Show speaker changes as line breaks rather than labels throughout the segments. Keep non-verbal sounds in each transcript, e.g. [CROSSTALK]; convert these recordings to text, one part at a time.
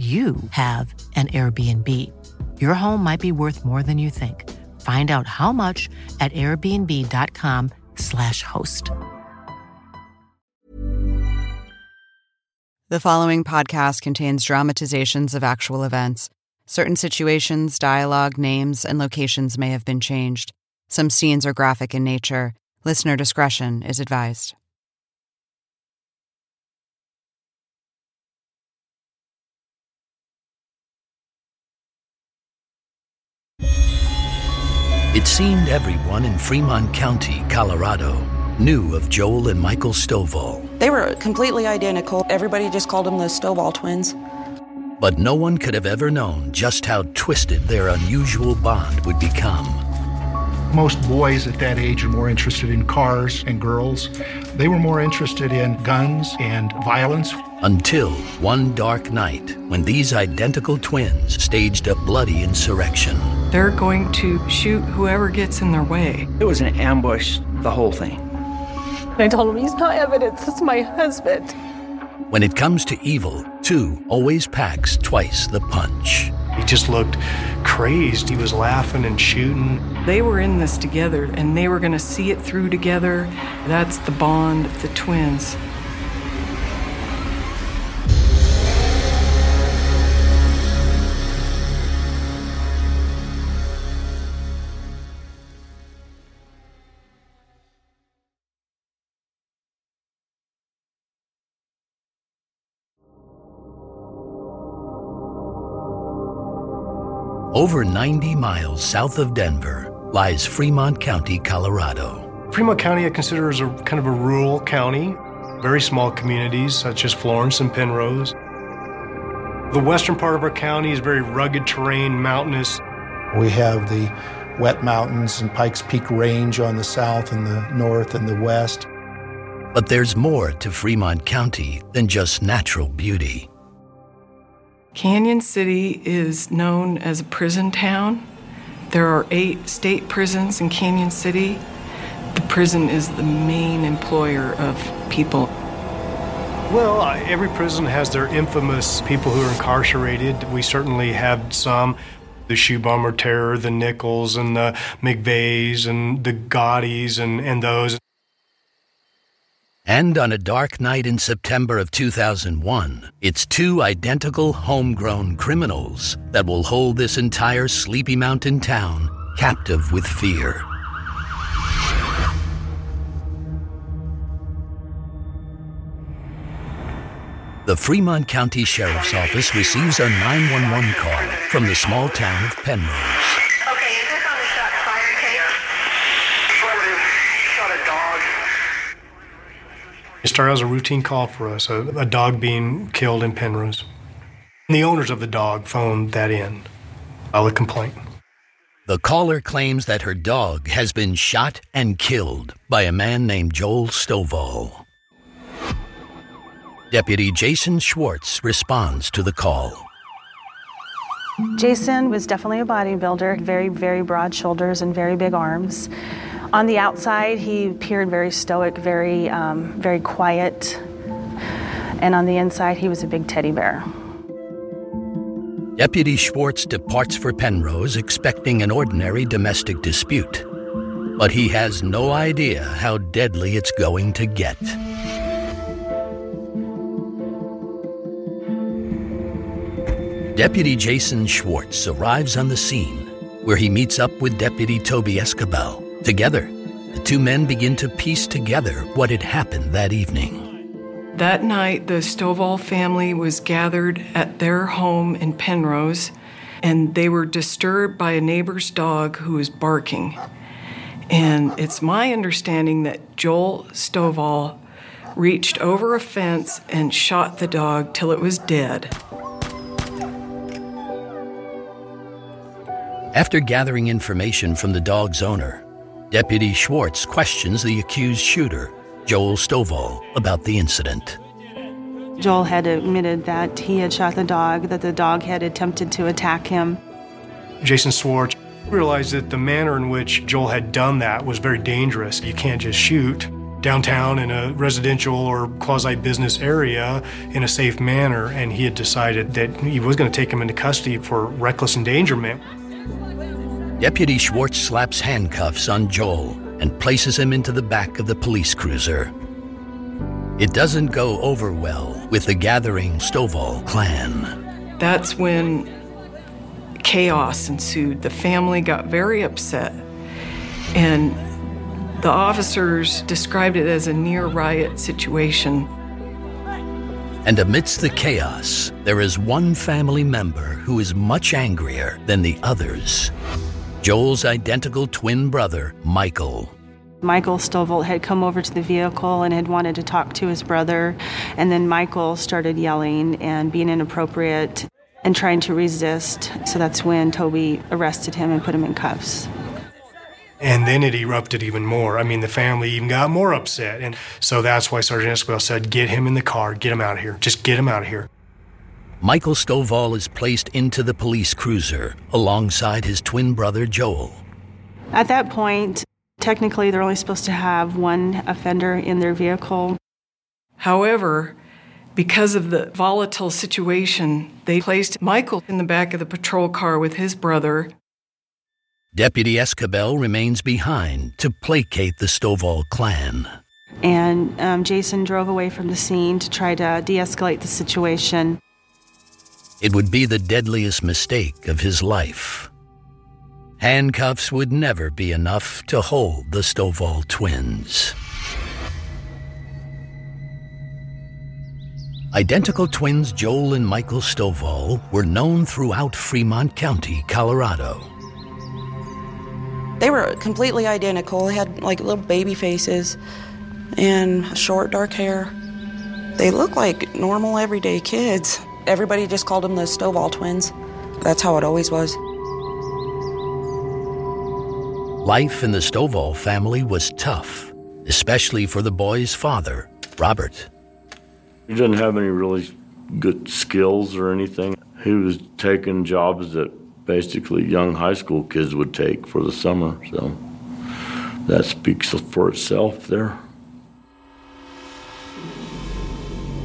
you have an Airbnb. Your home might be worth more than you think. Find out how much at airbnb.com/slash host.
The following podcast contains dramatizations of actual events. Certain situations, dialogue, names, and locations may have been changed. Some scenes are graphic in nature. Listener discretion is advised.
It seemed everyone in Fremont County, Colorado, knew of Joel and Michael Stovall.
They were completely identical. Everybody just called them the Stovall twins.
But no one could have ever known just how twisted their unusual bond would become.
Most boys at that age are more interested in cars and girls. They were more interested in guns and violence.
Until one dark night, when these identical twins staged a bloody insurrection.
They're going to shoot whoever gets in their way.
It was an ambush, the whole thing.
I told him he's not evidence, it's my husband.
When it comes to evil, two always packs twice the punch.
He just looked crazed. He was laughing and shooting.
They were in this together and they were going to see it through together. That's the bond of the twins.
Over 90 miles south of Denver lies Fremont County, Colorado.
Fremont County I consider as a kind of a rural county, very small communities such as Florence and Penrose. The western part of our county is very rugged terrain, mountainous.
We have the wet mountains and Pikes Peak Range on the south and the north and the west.
But there's more to Fremont County than just natural beauty.
Cañon City is known as a prison town. There are eight state prisons in Cañon City. The prison is the main employer of people.
Well, uh, every prison has their infamous people who are incarcerated. We certainly have some. The shoe bomber terror, the Nichols and the McVeighs and the Gaudis and, and those.
And on a dark night in September of 2001, it's two identical homegrown criminals that will hold this entire Sleepy Mountain town captive with fear. The Fremont County Sheriff's Office receives a 911 call from the small town of Penrose.
It started as a routine call for us, a, a dog being killed in Penrose. And the owners of the dog phoned that in, filed a complaint.
The caller claims that her dog has been shot and killed by a man named Joel Stovall. Deputy Jason Schwartz responds to the call.
Jason was definitely a bodybuilder, very, very broad shoulders and very big arms. On the outside, he appeared very stoic, very, um, very quiet. And on the inside, he was a big teddy bear.
Deputy Schwartz departs for Penrose expecting an ordinary domestic dispute. But he has no idea how deadly it's going to get. Deputy Jason Schwartz arrives on the scene, where he meets up with Deputy Toby Esquivel. Together, the two men begin to piece together what had happened that evening.
That night, the Stovall family was gathered at their home in Penrose, and they were disturbed by a neighbor's dog who was barking. And it's my understanding that Joel Stovall reached over a fence and shot the dog till it was dead.
After gathering information from the dog's owner, Deputy Schwartz questions the accused shooter, Joel Stovall, about the incident.
Joel had admitted that he had shot the dog, that the dog had attempted to attack him.
Jason Schwartz realized that the manner in which Joel had done that was very dangerous. You can't just shoot downtown in a residential or quasi business area in a safe manner, and he had decided that he was going to take him into custody for reckless endangerment.
Deputy Schwartz slaps handcuffs on Joel and places him into the back of the police cruiser. It doesn't go over well with the gathering Stovall clan.
That's when chaos ensued. The family got very upset, and the officers described it as a near riot situation.
And amidst the chaos, there is one family member who is much angrier than the others. Joel's identical twin brother, Michael.
Michael Stovall had come over to the vehicle and had wanted to talk to his brother, and then Michael started yelling and being inappropriate and trying to resist. So that's when Toby arrested him and put him in cuffs.
And then it erupted even more. I mean, the family even got more upset. And so that's why Sergeant Esquivel said, Get him in the car, get him out of here. Just get him out of here.
Michael Stovall is placed into the police cruiser alongside his twin brother Joel.
At that point, technically they're only supposed to have one offender in their vehicle.
However, because of the volatile situation, they placed Michael in the back of the patrol car with his brother.
Deputy Esquivel remains behind to placate the Stovall clan.
And um, Jason drove away from the scene to try to de escalate the situation.
It would be the deadliest mistake of his life. Handcuffs would never be enough to hold the Stovall twins. Identical twins Joel and Michael Stovall were known throughout Fremont County, Colorado.
They were completely identical. They had like little baby faces and short dark hair. They looked like normal everyday kids. Everybody just called them the Stovall twins. That's how it always was.
Life in the Stovall family was tough, especially for the boy's father, Robert.
He didn't have any really good skills or anything. He was taking jobs that basically young high school kids would take for the summer, so that speaks for itself there.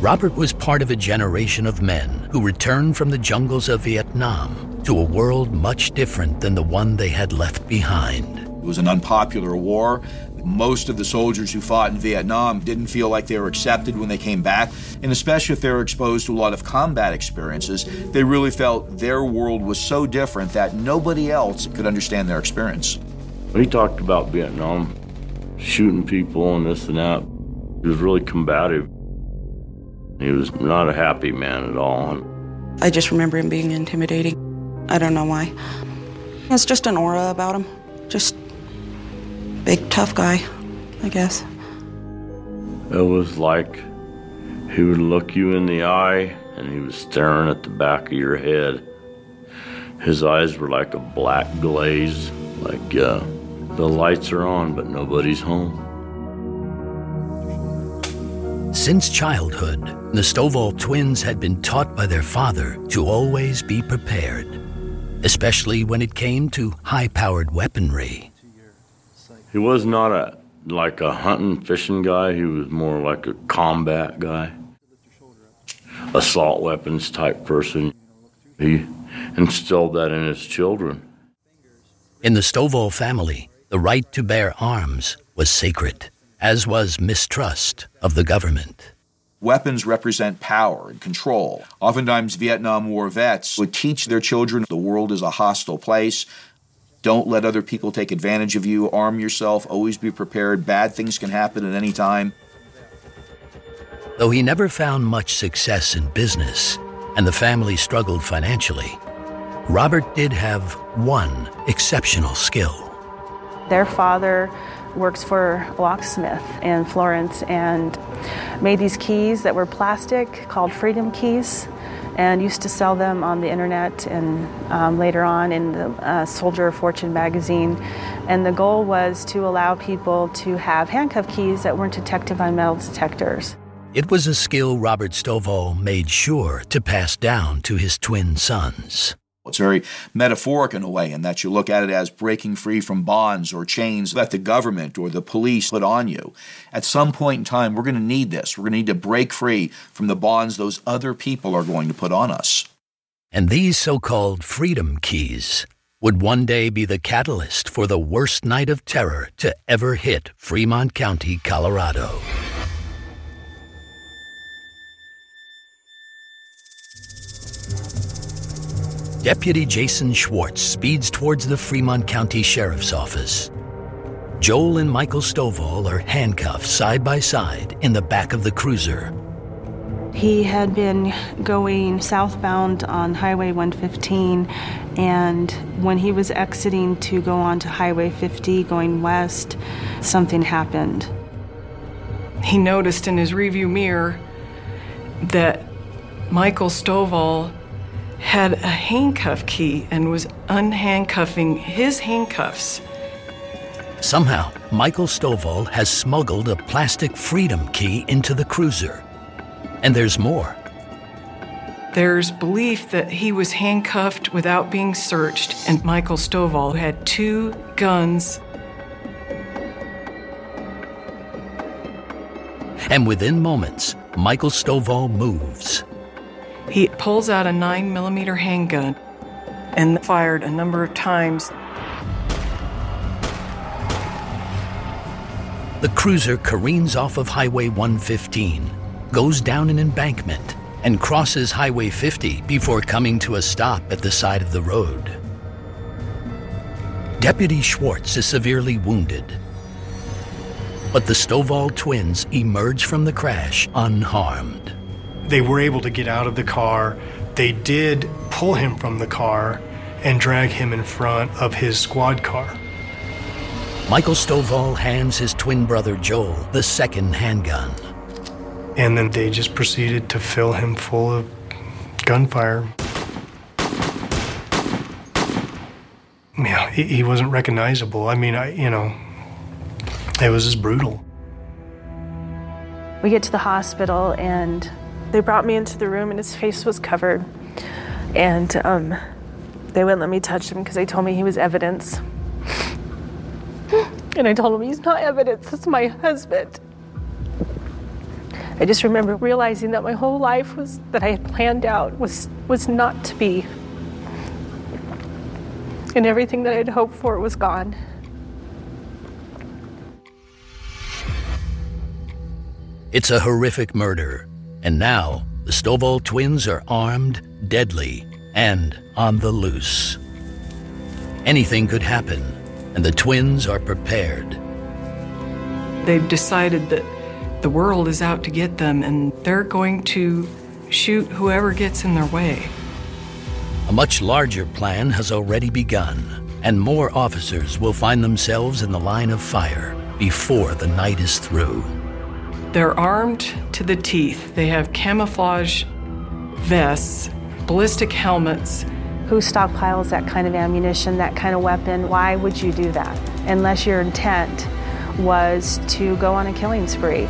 Robert was part of a generation of men who returned from the jungles of Vietnam to a world much different than the one they had left behind.
It was an unpopular war. Most of the soldiers who fought in Vietnam didn't feel like they were accepted when they came back, and especially if they were exposed to a lot of combat experiences, they really felt their world was so different that nobody else could understand their experience.
He talked about Vietnam, shooting people and this and that. He was really combative. He was not a happy man at all.
I just remember him being intimidating. I don't know why. It's just an aura about him. Just big, tough guy, I guess.
It was like he would look you in the eye and he was staring at the back of your head. His eyes were like a black glaze, like uh, the lights are on, but nobody's home.
Since childhood, the Stovall twins had been taught by their father to always be prepared. especially when it came to high powered weaponry.
He was not a like a hunting fishing guy, he was more like a combat guy. Assault weapons type person. He instilled that in his children.
In the Stovall family, the right to bear arms was sacred, as was mistrust of the government.
Weapons represent power and control. Oftentimes, Vietnam War vets would teach their children the world is a hostile place. Don't let other people take advantage of you. Arm yourself. Always be prepared. Bad things can happen at any time.
Though he never found much success in business and the family struggled financially, Robert did have one exceptional skill.
Their father works for a locksmith in Florence and made these keys that were plastic called Freedom Keys and used to sell them on the internet and um, later on in the uh, Soldier of Fortune magazine. And the goal was to allow people to have handcuff keys that weren't detected by metal detectors.
It was a skill Robert Stovall made sure to pass down to his twin sons.
It's very metaphoric in a way, in that you look at it as breaking free from bonds or chains that the government or the police put on you. At some point in time, we're going to need this. We're going to need to break free from the bonds those other people are going to put on us.
And these so called freedom keys would one day be the catalyst for the worst night of terror to ever hit Fremont County, Colorado. Deputy Jason Schwartz speeds towards the Fremont County Sheriff's Office. Joel and Michael Stovall are handcuffed side by side in the back of the cruiser.
He had been going southbound on Highway 115, and when he was exiting to go onto Highway 50 going west, something happened.
He noticed in his rearview mirror that Michael Stovall had a handcuff key and was unhandcuffing his handcuffs.
Somehow, Michael Stovall has smuggled a plastic freedom key into the cruiser. And there's more.
There's belief that he was handcuffed without being searched, and Michael Stovall had two guns.
And within moments, Michael Stovall moves.
He pulls out a 9 millimeter handgun and fired a number of times.
The cruiser careens off of Highway 115, goes down an embankment, and crosses Highway 50 before coming to a stop at the side of the road. Deputy Schwartz is severely wounded, but the Stovall twins emerge from the crash unharmed.
They were able to get out of the car. They did pull him from the car and drag him in front of his squad car.
Michael Stovall hands his twin brother Joel the second handgun.
And then they just proceeded to fill him full of gunfire. Yeah, he, he wasn't recognizable. I mean, I, you know, it was just brutal.
We get to the hospital and they brought me into the room and his face was covered. And um, they wouldn't let me touch him because they told me he was evidence. [GASPS] And I told him, he's not evidence, it's my husband. I just remember realizing that my whole life was that I had planned out was was not to be. And everything that I had hoped for was gone.
It's a horrific murder, and now the Stovall twins are armed, deadly, and on the loose. Anything could happen, and the twins are prepared.
They've decided that the world is out to get them and they're going to shoot whoever gets in their way.
A much larger plan has already begun, and more officers will find themselves in the line of fire before the night is through.
They're armed to the teeth. They have camouflage vests, ballistic helmets.
Who stockpiles that kind of ammunition, that kind of weapon? Why would you do that? Unless your intent was to go on a killing spree.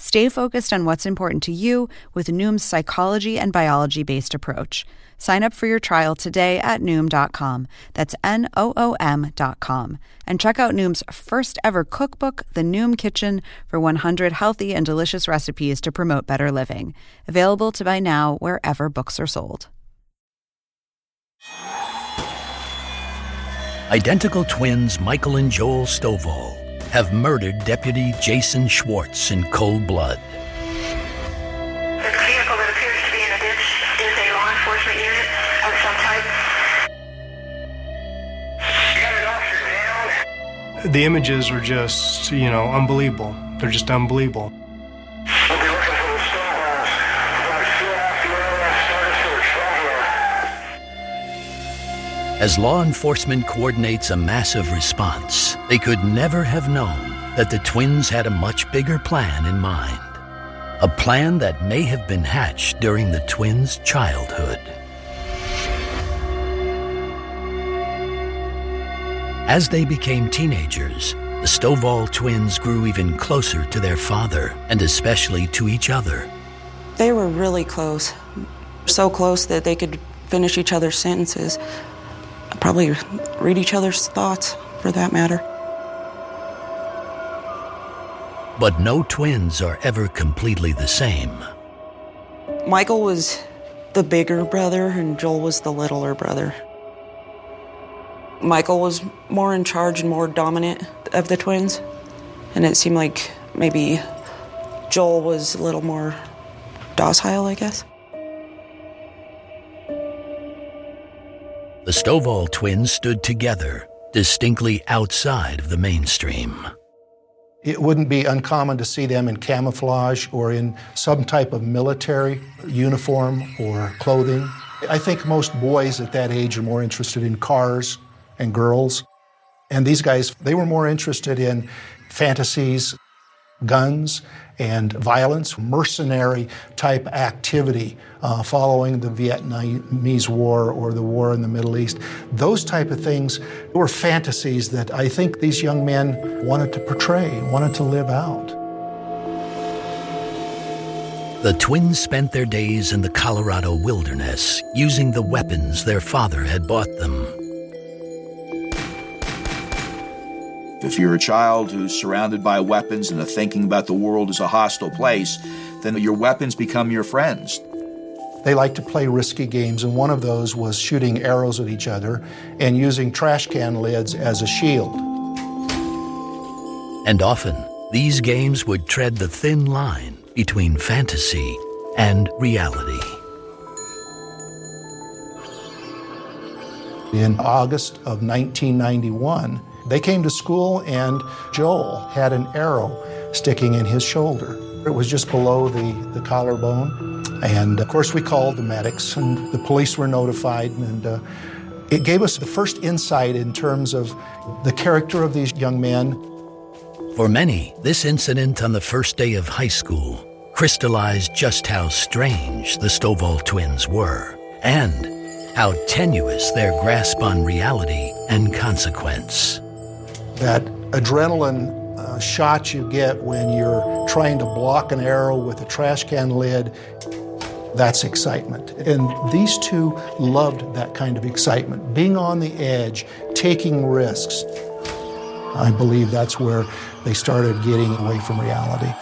Stay focused on what's important to you with Noom's psychology and biology based approach. Sign up for your trial today at Noom.com. That's N O O M.com. And check out Noom's first ever cookbook, The Noom Kitchen, for 100 healthy and delicious recipes to promote better living. Available to buy now wherever books are sold.
Identical twins Michael and Joel Stovall have murdered Deputy Jason Schwartz in cold blood.
The vehicle that appears to be in a ditch is a law enforcement unit of some type.
The images are just, you know, unbelievable. They're just unbelievable.
As law enforcement coordinates a massive response, they could never have known that the twins had a much bigger plan in mind. A plan that may have been hatched during the twins' childhood. As they became teenagers, the Stovall twins grew even closer to their father and especially to each other.
They were really close. So close that they could finish each other's sentences. Probably read each other's thoughts, for that matter.
But no twins are ever completely the same.
Michael was the bigger brother, and Joel was the littler brother. Michael was more in charge and more dominant of the twins, and it seemed like maybe Joel was a little more docile, I guess.
The Stovall twins stood together, distinctly outside of the mainstream.
It wouldn't be uncommon to see them in camouflage or in some type of military uniform or clothing. I think most boys at that age are more interested in cars and girls. And these guys, they were more interested in fantasies, guns, and violence, mercenary type activity uh, following the Vietnamese War or the war in the Middle East. Those type of things were fantasies that I think these young men wanted to portray, wanted to live out.
The twins spent their days in the Colorado wilderness using the weapons their father had bought them.
If you're a child who's surrounded by weapons and are thinking about the world as a hostile place, then your weapons become your friends.
They like to play risky games, and one of those was shooting arrows at each other and using trash can lids as a shield.
And often, these games would tread the thin line between fantasy and reality.
In August of 1991, they came to school, and Joel had an arrow sticking in his shoulder. It was just below the, the collarbone. And of course, we called the medics, and the police were notified. And uh, it gave us the first insight in terms of the character of these young men.
For many, this incident on the first day of high school crystallized just how strange the Stovall twins were and how tenuous their grasp on reality and consequence
that adrenaline uh, shot you get when you're trying to block an arrow with a trash can lid, that's excitement. And these two loved that kind of excitement, being on the edge, taking risks. I believe that's where they started getting away from reality.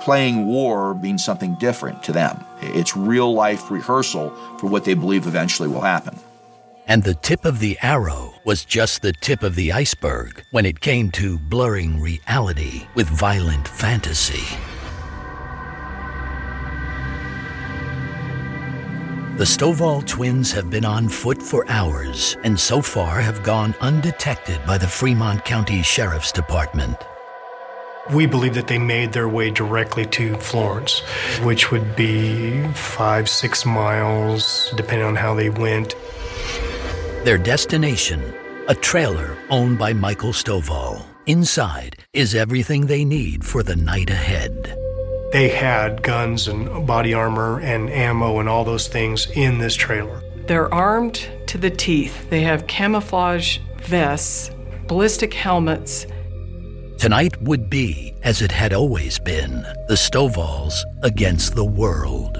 Playing war means something different to them. It's real life rehearsal for what they believe eventually will happen.
And the tip of the arrow was just the tip of the iceberg when it came to blurring reality with violent fantasy. The Stovall twins have been on foot for hours and so far have gone undetected by the Fremont County Sheriff's Department.
We believe that they made their way directly to Florence, which would be five, six miles, depending on how they went.
Their destination, a trailer owned by Michael Stovall. Inside is everything they need for the night ahead.
They had guns and body armor and ammo and all those things in this trailer.
They're armed to the teeth. They have camouflage vests, ballistic helmets.
Tonight would be, as it had always been, the Stovalls against the world.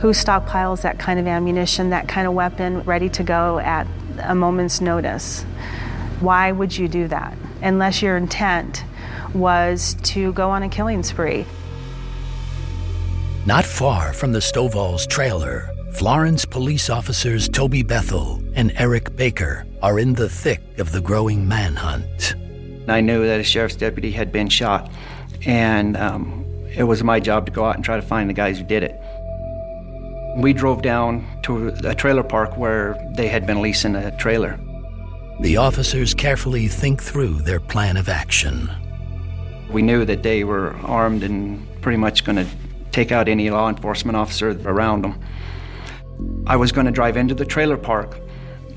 Who stockpiles that kind of ammunition, that kind of weapon, ready to go at a moment's notice. Why would you do that? Unless your intent was to go on a killing spree.
Not far from the Stovall's trailer, Florence police officers Toby Bethel and Eric Baker are in the thick of the growing manhunt.
I knew that a sheriff's deputy had been shot, and um, it was my job to go out and try to find the guys who did it. We drove down to a trailer park where they had been leasing a trailer.
The officers carefully think through their plan of action.
We knew that they were armed and pretty much going to take out any law enforcement officer around them. I was going to drive into the trailer park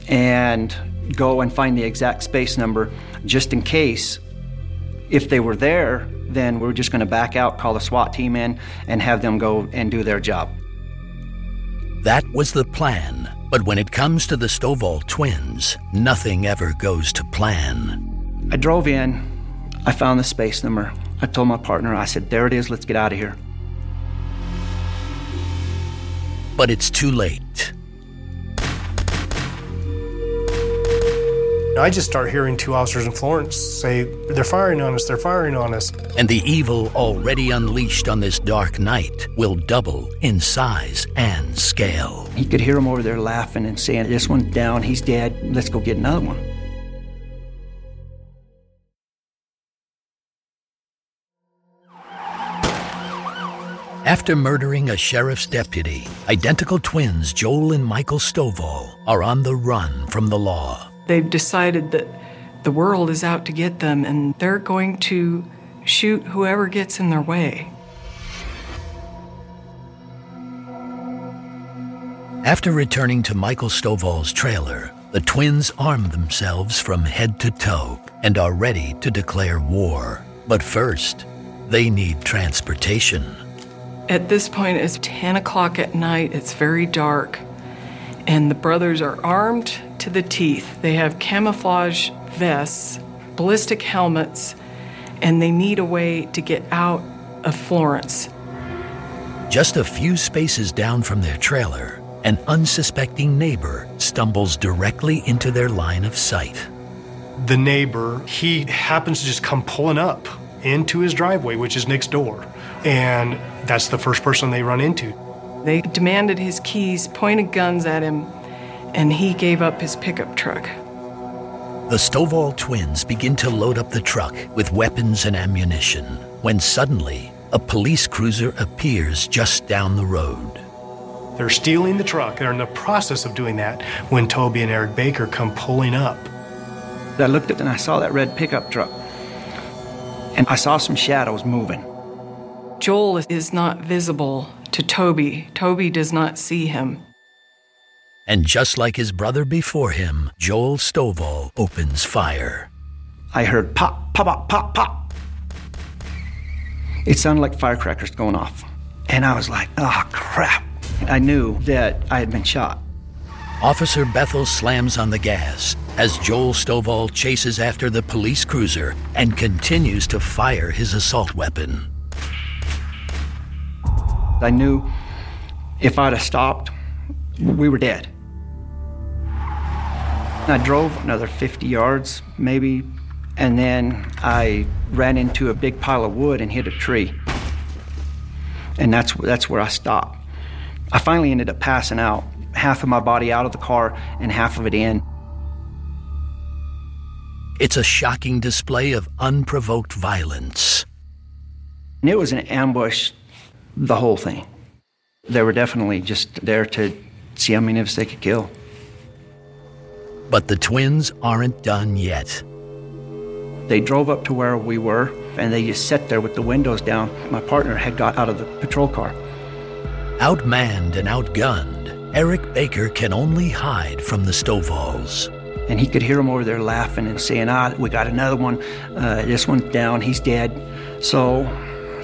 and go and find the exact space number just in case if they were there, then we are just going to back out, call the SWAT team in, and have them go and do their job.
That was the plan. But when it comes to the Stovall twins, nothing ever goes to plan.
I drove in. I found the space number. I told my partner, I said, there it is, let's get out of here.
But it's too late.
I just start hearing two officers in Florence say, They're firing on us, they're firing on us.
And the evil already unleashed on this dark night will double in size and scale.
He could hear them over there laughing and saying, This one's down, he's dead, let's go get another one.
After murdering a sheriff's deputy, identical twins Joel and Michael Stovall are on the run from the law.
They've decided that the world is out to get them and they're going to shoot whoever gets in their way.
After returning to Michael Stovall's trailer, the twins arm themselves from head to toe and are ready to declare war. But first, they need transportation.
At this point, it's 10 o'clock at night, it's very dark, and the brothers are armed to the teeth. They have camouflage vests, ballistic helmets, and they need a way to get out of Florence.
Just a few spaces down from their trailer, an unsuspecting neighbor stumbles directly into their line of sight.
The neighbor, he happens to just come pulling up into his driveway, which is next door. And that's the first person they run into.
They demanded his keys, pointed guns at him, and he gave up his pickup truck.
The Stovall twins begin to load up the truck with weapons and ammunition when suddenly a police cruiser appears just down the road.
They're stealing the truck. They're in the process of doing that when Toby and Eric Baker come pulling up.
I looked at and I saw that red pickup truck. And I saw some shadows moving.
Joel is not visible to Toby. Toby does not see him.
And just like his brother before him, Joel Stovall opens fire.
I heard pop, pop, pop, pop, pop. It sounded like firecrackers going off. And I was like, oh, crap. I knew that I had been shot.
Officer Bethel slams on the gas as Joel Stovall chases after the police cruiser and continues to fire his assault weapon.
I knew if I'd have stopped, we were dead. I drove another 50 yards, maybe, and then I ran into a big pile of wood and hit a tree. And that's, that's where I stopped. I finally ended up passing out, half of my body out of the car and half of it in.
It's a shocking display of unprovoked violence.
And it was an ambush, the whole thing. They were definitely just there to see how many of us they could kill.
But the twins aren't done yet.
They drove up to where we were and they just sat there with the windows down. My partner had got out of the patrol car.
Outmanned and outgunned, Eric Baker can only hide from the Stovalls.
And he could hear them over there laughing and saying, Ah, we got another one. Uh, this one's down. He's dead. So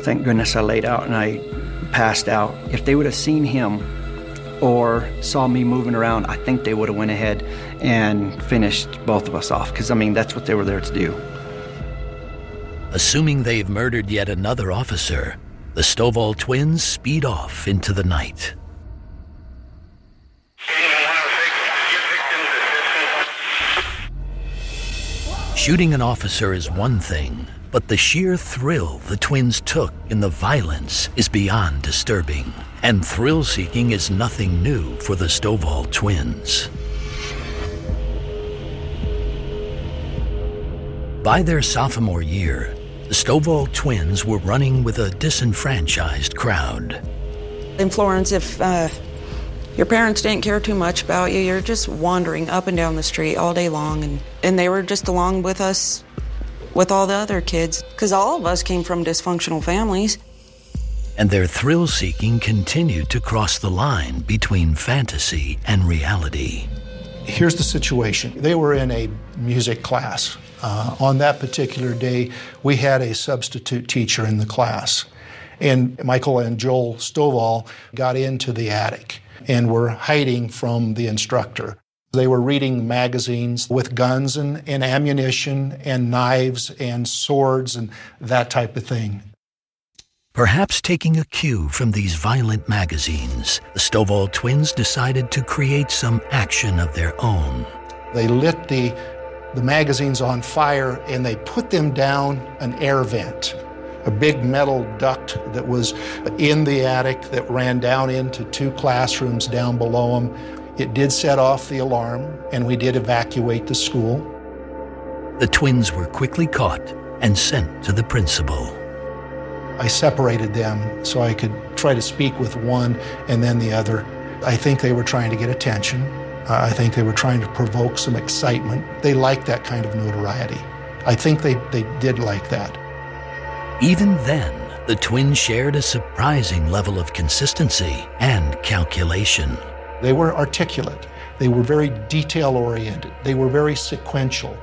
thank goodness I laid out and I passed out. If they would have seen him or saw me moving around, I think they would have went ahead and finished both of us off because I mean that's what they were there to do.
Assuming they've murdered yet another officer, the Stovall twins speed off into the night. Shooting an officer is one thing, but the sheer thrill the twins took in the violence is beyond disturbing. And thrill seeking is nothing new for the Stovall twins. By their sophomore year, the Stovall twins were running with a disenfranchised crowd.
In Florence, if uh, your parents didn't care too much about you, you're just wandering up and down the street all day long. And, and they were just along with us, with all the other kids, because all of us came from dysfunctional families.
And their thrill seeking continued to cross the line between fantasy and reality.
Here's the situation they were in a music class. Uh, on that particular day, we had a substitute teacher in the class. And Michael and Joel Stovall got into the attic and were hiding from the instructor. They were reading magazines with guns and, and ammunition and knives and swords and that type of thing.
Perhaps taking a cue from these violent magazines, the Stovall twins decided to create some action of their own.
They lit the, the magazines on fire and they put them down an air vent, a big metal duct that was in the attic that ran down into two classrooms down below them. It did set off the alarm and we did evacuate the school.
The twins were quickly caught and sent to the principal.
I separated them so I could try to speak with one and then the other. I think they were trying to get attention. Uh, I think they were trying to provoke some excitement. They liked that kind of notoriety. I think they, they did like that.
Even then, the twins shared a surprising level of consistency and calculation.
They were articulate. They were very detail oriented. They were very sequential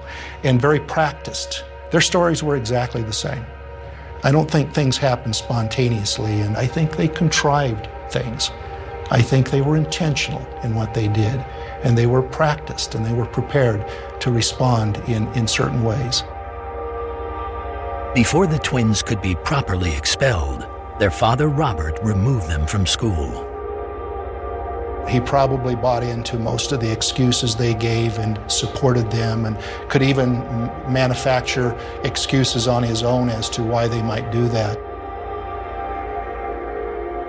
and very practiced. Their stories were exactly the same. I don't think things happen spontaneously, and I think they contrived things. I think they were intentional in what they did, and they were practiced and they were prepared to respond in, in certain ways.
Before the twins could be properly expelled, their father Robert removed them from school.
He probably bought into most of the excuses they gave and supported them and could even manufacture excuses on his own as to why they might do that.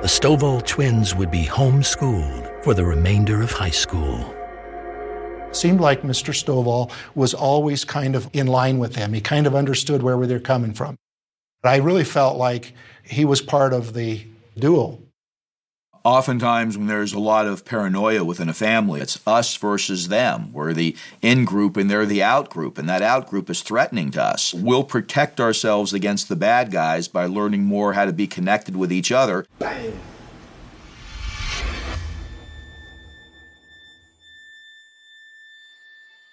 The Stovall twins would be homeschooled for the remainder of high school.
Seemed like Mr. Stovall was always kind of in line with them. He kind of understood where they're coming from. I really felt like he was part of the duo
oftentimes when there's a lot of paranoia within a family, it's us versus them. We're the in group and they're the out group, and that out group is threatening to us. We'll protect ourselves against the bad guys by learning more how to be connected with each other. Bang.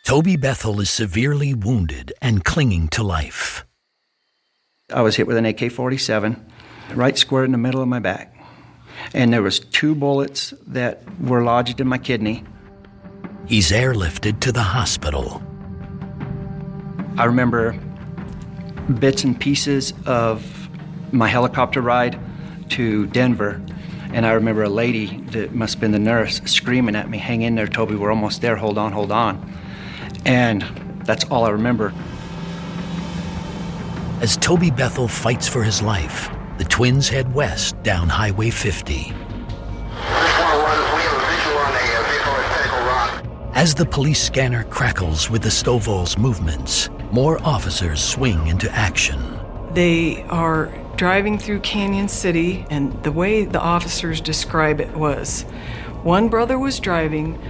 Toby Bethel is severely wounded and clinging to life.
I was hit with an AK 47, right square in the middle of my back and there was two bullets that were lodged in my kidney.
He's airlifted to the hospital.
I remember bits and pieces of my helicopter ride to Denver, and I remember a lady that must have been the nurse screaming at me, "Hang in there, Toby. We're almost there. Hold on, hold on." And that's all I remember.
As Toby Bethel fights for his life, the twins head west down Highway 50. As the police scanner crackles with the Stovall's movements, more officers swing into action.
They are driving through Cañon City, and the way the officers describe it was one brother was driving,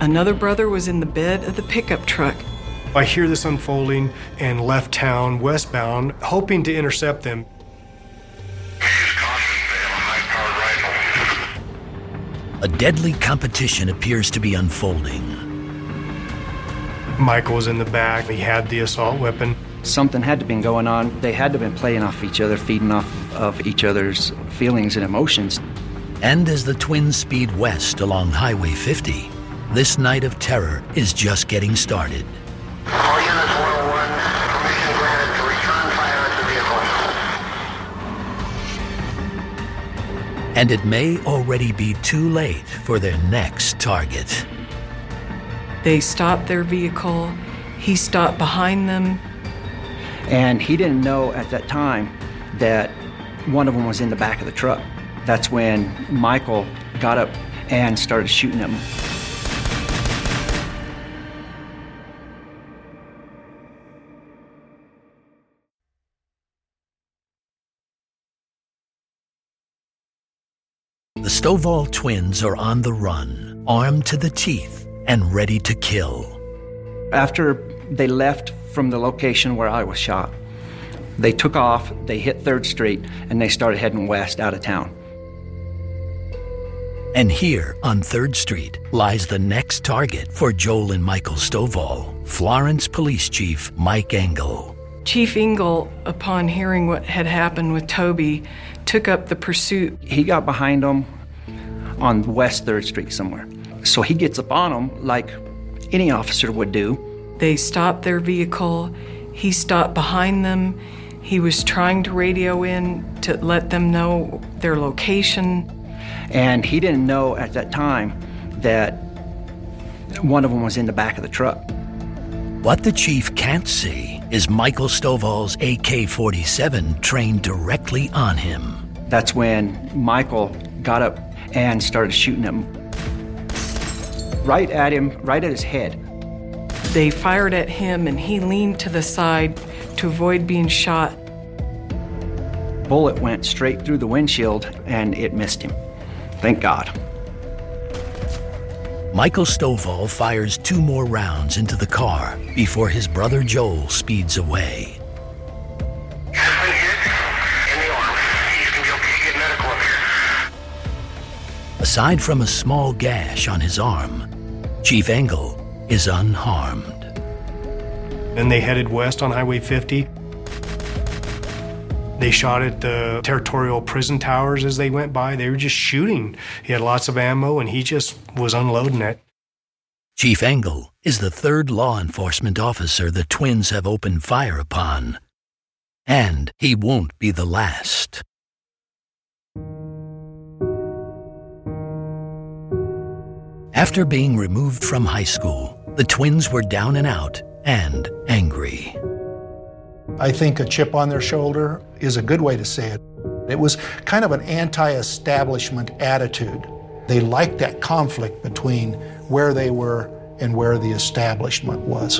another brother was in the bed of the pickup truck.
I hear this unfolding and left town westbound, hoping to intercept them.
A deadly competition appears to be unfolding.
Michael was in the back. He had the assault weapon.
Something had to be going on. They had to have been playing off each other, feeding off of each other's feelings and emotions.
And as the twins speed west along Highway 50, this night of terror is just getting started. And it may already be too late for their next target.
They stopped their vehicle. He stopped behind them.
And he didn't know at that time that one of them was in the back of the truck. That's when Michael got up and started shooting at
him. Stovall twins are on the run, armed to the teeth and ready to kill.
After they left from the location where I was shot, they took off, they hit 3rd Street, and they started heading west out of town.
And here on 3rd Street lies the next target for Joel and Michael Stovall, Florence Police Chief Mike Engel.
Chief Engel, upon hearing what had happened with Toby, took up the pursuit.
He got behind them on West 3rd Street somewhere. So he gets up on them like any officer would do.
They stopped their vehicle. He stopped behind them. He was trying to radio in to let them know their location.
And he didn't know at that time that one of them was in the back of the truck.
What the chief can't see is Michael Stovall's AK 47 trained directly on him.
That's when Michael got up and started shooting him. Right at him, right at his head.
They fired at him and he leaned to the side to avoid being shot.
Bullet went straight through the windshield and it missed him. Thank God.
Michael Stovall fires two more rounds into the car before his brother Joel speeds away. Aside from a small gash on his arm, Chief Engel is unharmed.
Then they headed west on Highway 50. They shot at the territorial prison towers as they went by. They were just shooting. He had lots of ammo and he just was unloading it.
Chief Engel is the third law enforcement officer the twins have opened fire upon. And he won't be the last. After being removed from high school, the twins were down and out and angry.
I think a chip on their shoulder is a good way to say it. It was kind of an anti establishment attitude. They liked that conflict between where they were and where the establishment was.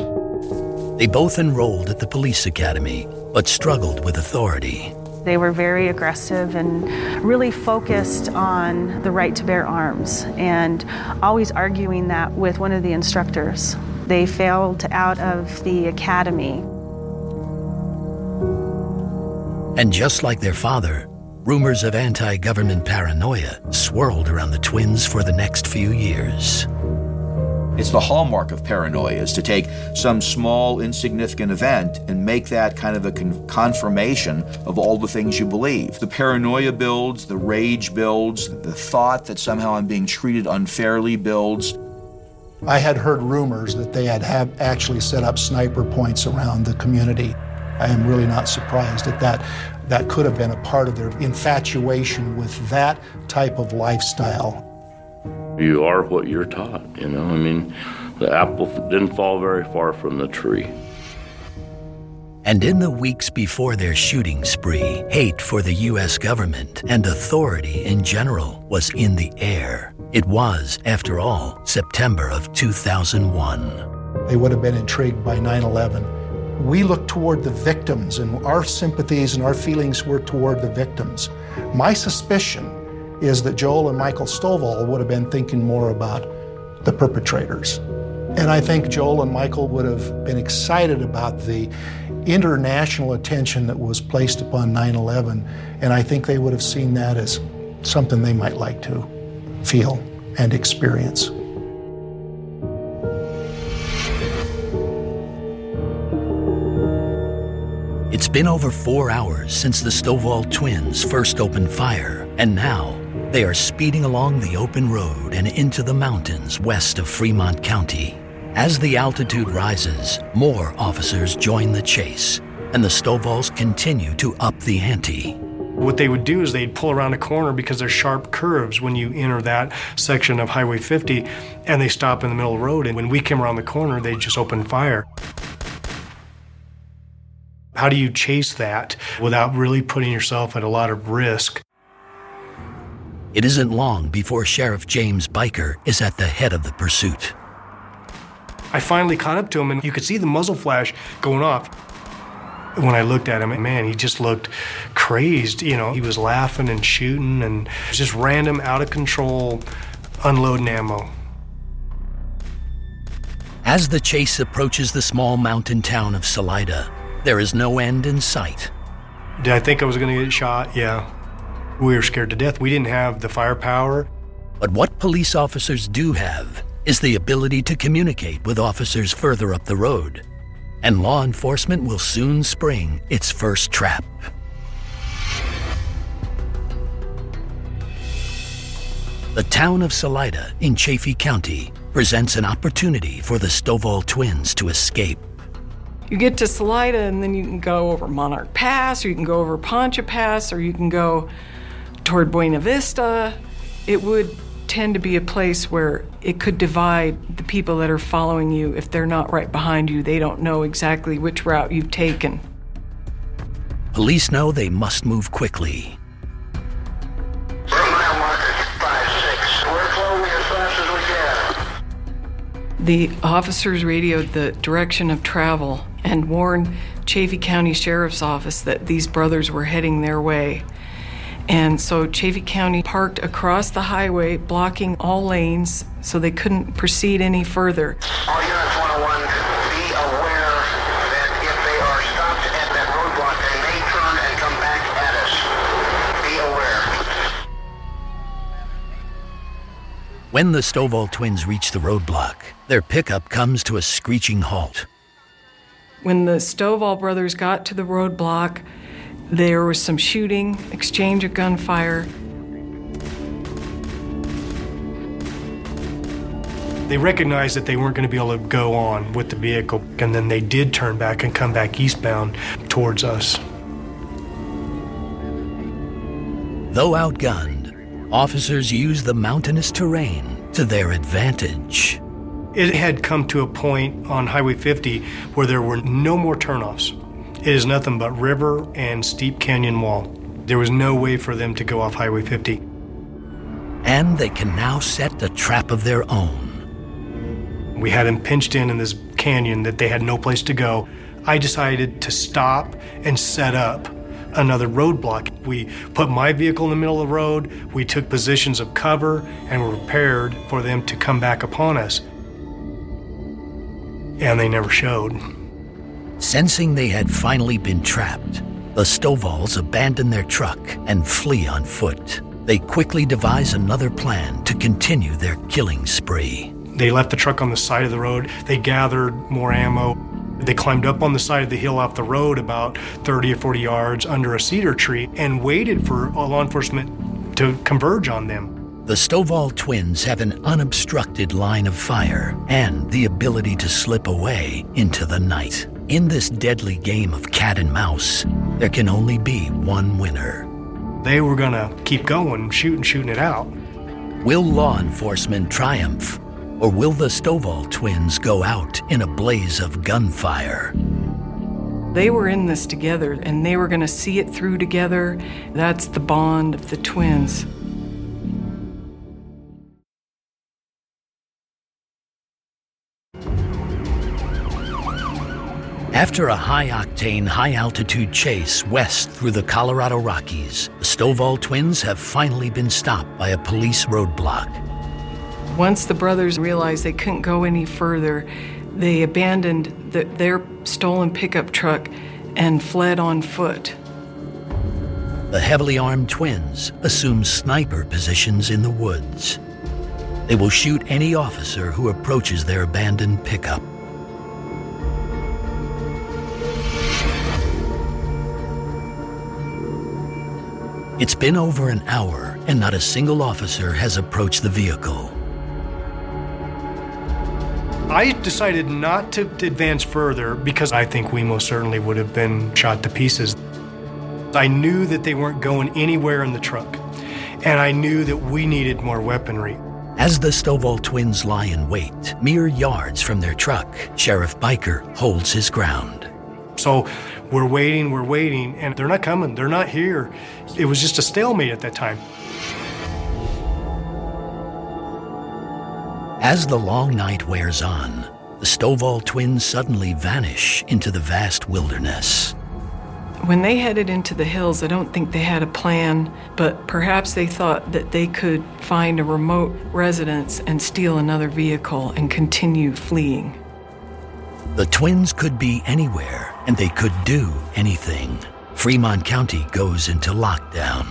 They both enrolled at the police academy, but struggled with authority.
They were very aggressive and really focused on the right to bear arms and always arguing that with one of the instructors. They failed out of the academy.
And just like their father, rumors of anti government paranoia swirled around the twins for the next few years.
It's the hallmark of paranoia is to take some small, insignificant event and make that kind of a con- confirmation of all the things you believe. The paranoia builds, the rage builds, the thought that somehow I'm being treated unfairly builds.
I had heard rumors that they had have actually set up sniper points around the community. I am really not surprised at that. That could have been a part of their infatuation with that type of lifestyle.
You are what you're taught, you know. I mean, the apple didn't fall very far from the tree.
And in the weeks before their shooting spree, hate for the U.S. government and authority in general was in the air. It was, after all, September of 2001.
They would have been intrigued by 9 11. We looked toward the victims, and our sympathies and our feelings were toward the victims. My suspicion is that Joel and Michael Stovall would have been thinking more about the perpetrators. And I think Joel and Michael would have been excited about the international attention that was placed upon 9 11. And I think they would have seen that as something they might like to feel and experience.
It's been over four hours since the Stovall twins first opened fire, and now they are speeding along the open road and into the mountains west of Fremont County. As the altitude rises, more officers join the chase, and the Stovalls continue to up the ante.
What they would do is they'd pull around a corner because there's sharp curves when you enter that section of Highway 50, and they stop in the middle of the road. And when we came around the corner, they just opened fire. How do you chase that without really putting yourself at a lot of risk?
It isn't long before Sheriff James Beicker is at the head of the pursuit.
I finally caught up to him, and you could see the muzzle flash going off. When I looked at him, man, he just looked crazed. You know, he was laughing and shooting, and just random, out of control, unloading ammo.
As the chase approaches the small mountain town of Salida, there is no end in sight.
Did I think I was going to get shot? Yeah. We were scared to death. We didn't have the firepower.
But what police officers do have is the ability to communicate with officers further up the road. And law enforcement will soon spring its first trap. The town of Salida in Chaffee County presents an opportunity for the Stovall twins to escape.
You get to Salida, and then you can go over Monarch Pass, or you can go over Poncha Pass, or you can go toward Buena Vista, it would tend to be a place where it could divide the people that are following you. If they're not right behind you, they don't know exactly which route you've taken.
Police know they must move quickly.
The officers radioed the direction of travel and warned Chaffee County Sheriff's Office that these brothers were heading their way. And so Chaffee County parked across the highway, blocking all lanes so they couldn't proceed any further.
All units 101, be aware that if they are stopped at that roadblock, they may turn and come back at us. Be aware.
When the Stovall twins reach the roadblock, their pickup comes to a screeching halt.
When the Stovall brothers got to the roadblock, There was some shooting, exchange of gunfire.
They recognized that they weren't going to be able to go on with the vehicle, and then they did turn back and come back eastbound towards us.
Though outgunned, officers used the mountainous terrain to their advantage.
It had come to a point on Highway 50 where there were no more turnoffs. It is nothing but river and steep canyon wall. There was no way for them to go off Highway 50.
And they can now set a trap of their own.
We had them pinched in in this canyon that they had no place to go. I decided to stop and set up another roadblock. We put my vehicle in the middle of the road, we took positions of cover, and were prepared for them to come back upon us. And they never showed.
Sensing they had finally been trapped, the Stovalls abandon their truck and flee on foot. They quickly devise another plan to continue their killing spree.
They left the truck on the side of the road. They gathered more ammo. They climbed up on the side of the hill off the road about 30 or 40 yards under a cedar tree and waited for law enforcement to converge on them.
The Stovall twins have an unobstructed line of fire and the ability to slip away into the night. In this deadly game of cat and mouse, there can only be one winner.
They were going to keep going, shooting, shooting it out.
Will law enforcement triumph or will the Stovall twins go out in a blaze of gunfire?
They were in this together and they were going to see it through together. That's the bond of the twins.
After a high octane, high altitude chase west through the Colorado Rockies, the Stovall twins have finally been stopped by a police roadblock.
Once the brothers realized they couldn't go any further, they abandoned the, their stolen pickup truck and fled on foot.
The heavily armed twins assume sniper positions in the woods. They will shoot any officer who approaches their abandoned pickup. It's been over an hour, and not a single officer has approached the vehicle.
I decided not to advance further because I think we most certainly would have been shot to pieces. I knew that they weren't going anywhere in the truck, and I knew that we needed more weaponry.
As the Stovall twins lie in wait, mere yards from their truck, Sheriff Beicker holds his ground.
So we're waiting, we're waiting, and they're not coming, they're not here. It was just a stalemate at that time.
As the long night wears on, the Stovall twins suddenly vanish into the vast wilderness.
When they headed into the hills, I don't think they had a plan, but perhaps they thought that they could find a remote residence and steal another vehicle and continue fleeing.
The twins could be anywhere, and they could do anything. Fremont County goes into lockdown.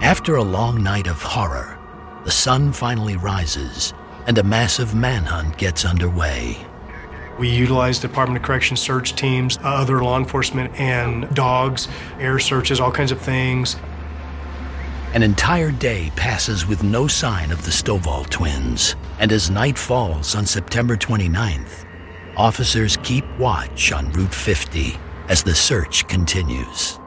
After a long night of horror, the sun finally rises and a massive manhunt gets underway.
We utilized Department of Corrections search teams, uh, other law enforcement, and dogs, air searches, all kinds of things.
An entire day passes with no sign of the Stovall twins, and as night falls on September 29th, officers keep watch on Route 50 as the search continues.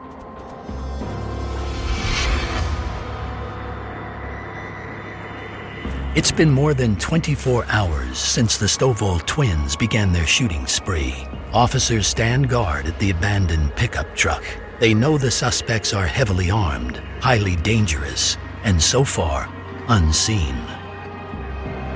It's been more than 24 hours since the Stovall twins began their shooting spree. Officers stand guard at the abandoned pickup truck. They know the suspects are heavily armed, highly dangerous, and so far, unseen.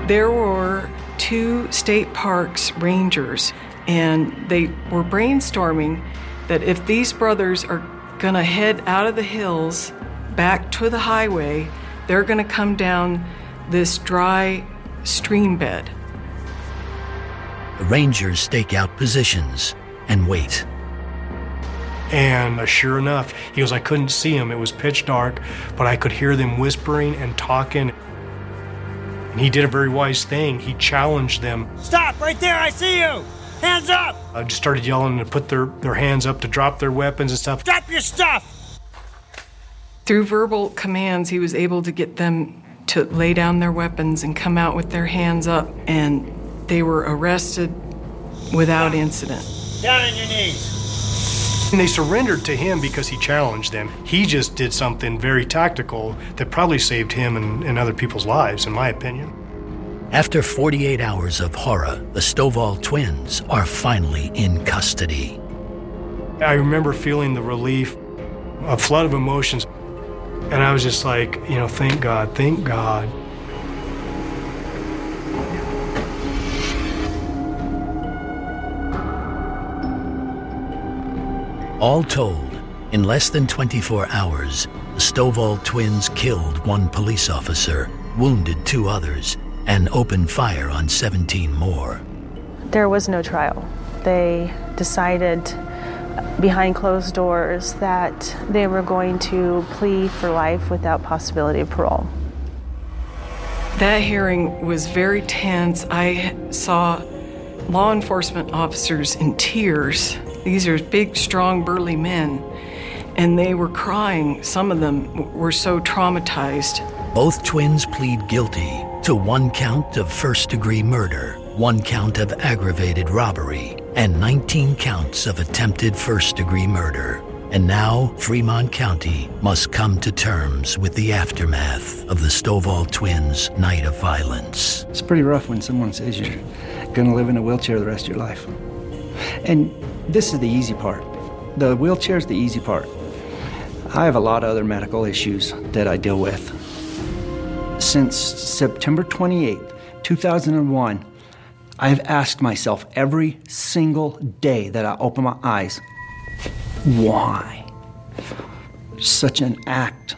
There were two state parks rangers, and they were brainstorming that if these brothers are going to head out of the hills back to the highway, they're going to come down this dry stream bed.
The Rangers stake out positions and wait.
And uh, sure enough, he goes, I couldn't see him. It was pitch dark, but I could hear them whispering and talking. And he did a very wise thing. He challenged them.
Stop right there, I see you! Hands up!
I just started yelling to put their, their hands up to drop their weapons and stuff.
Drop your stuff!
Through verbal commands, he was able to get them to lay down their weapons and come out with their hands up, and they were arrested without incident.
Down on your knees.
And they surrendered to him because he challenged them. He just did something very tactical that probably saved him and, and other people's lives, in my opinion.
After 48 hours of horror, the Stovall twins are finally in custody.
I remember feeling the relief, a flood of emotions. And I was just like, you know, thank God, thank God.
All told, in less than 24 hours, the Stovall twins killed one police officer, wounded two others, and opened fire on 17 more.
There was no trial. They decided behind closed doors that they were going to plea for life without possibility of parole.
That hearing was very tense. I saw law enforcement officers in tears. These are big, strong, burly men, and they were crying. Some of them were so traumatized.
Both twins plead guilty to one count of first degree murder, one count of aggravated robbery, and 19 counts of attempted first degree murder. And now, Fremont County must come to terms with the aftermath of the Stovall twins' night of violence.
It's pretty rough when someone says you're going to live in a wheelchair the rest of your life. And this is the easy part. The wheelchair is the easy part. I have a lot of other medical issues that I deal with. Since September 28th, 2001, I have asked myself every single day that I open my eyes, why? Such an act.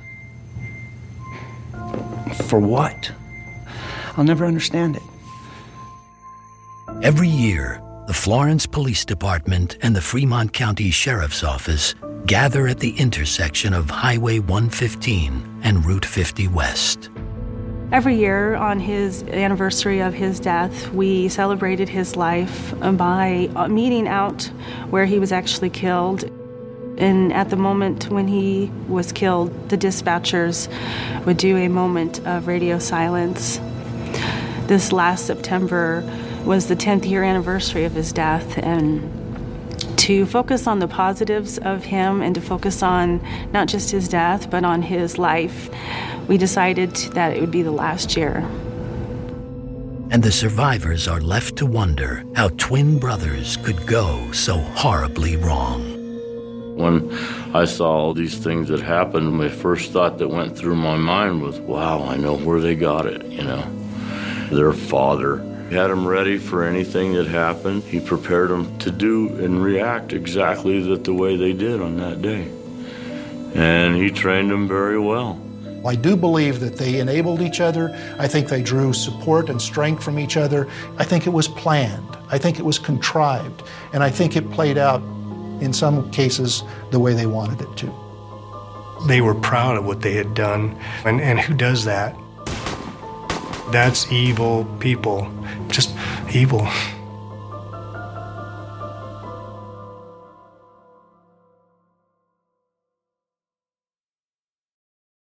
For what? I'll never understand it.
Every year, the Florence Police Department and the Fremont County Sheriff's Office gather at the intersection of Highway 115 and Route 50 West.
Every year on his anniversary of his death, we celebrated his life by uh, meeting out where he was actually killed. And at the moment when he was killed, the dispatchers would do a moment of radio silence. This last September was the 10th year anniversary of his death, and to focus on the positives of him and to focus on not just his death, but on his life, we decided that it would be the last year.
And the survivors are left to wonder how twin brothers could go so horribly wrong.
When I saw all these things that happened, my first thought that went through my mind was, wow, I know where they got it, you know. Their father had them ready for anything that happened. He prepared them to do and react exactly that the way they did on that day. And he trained them very well.
I do believe that they enabled each other. I think they drew support and strength from each other. I think it was planned. I think it was contrived. And I think it played out in some cases the way they wanted it to.
They were proud of what they had done. And, and who does that? That's evil people. Just evil.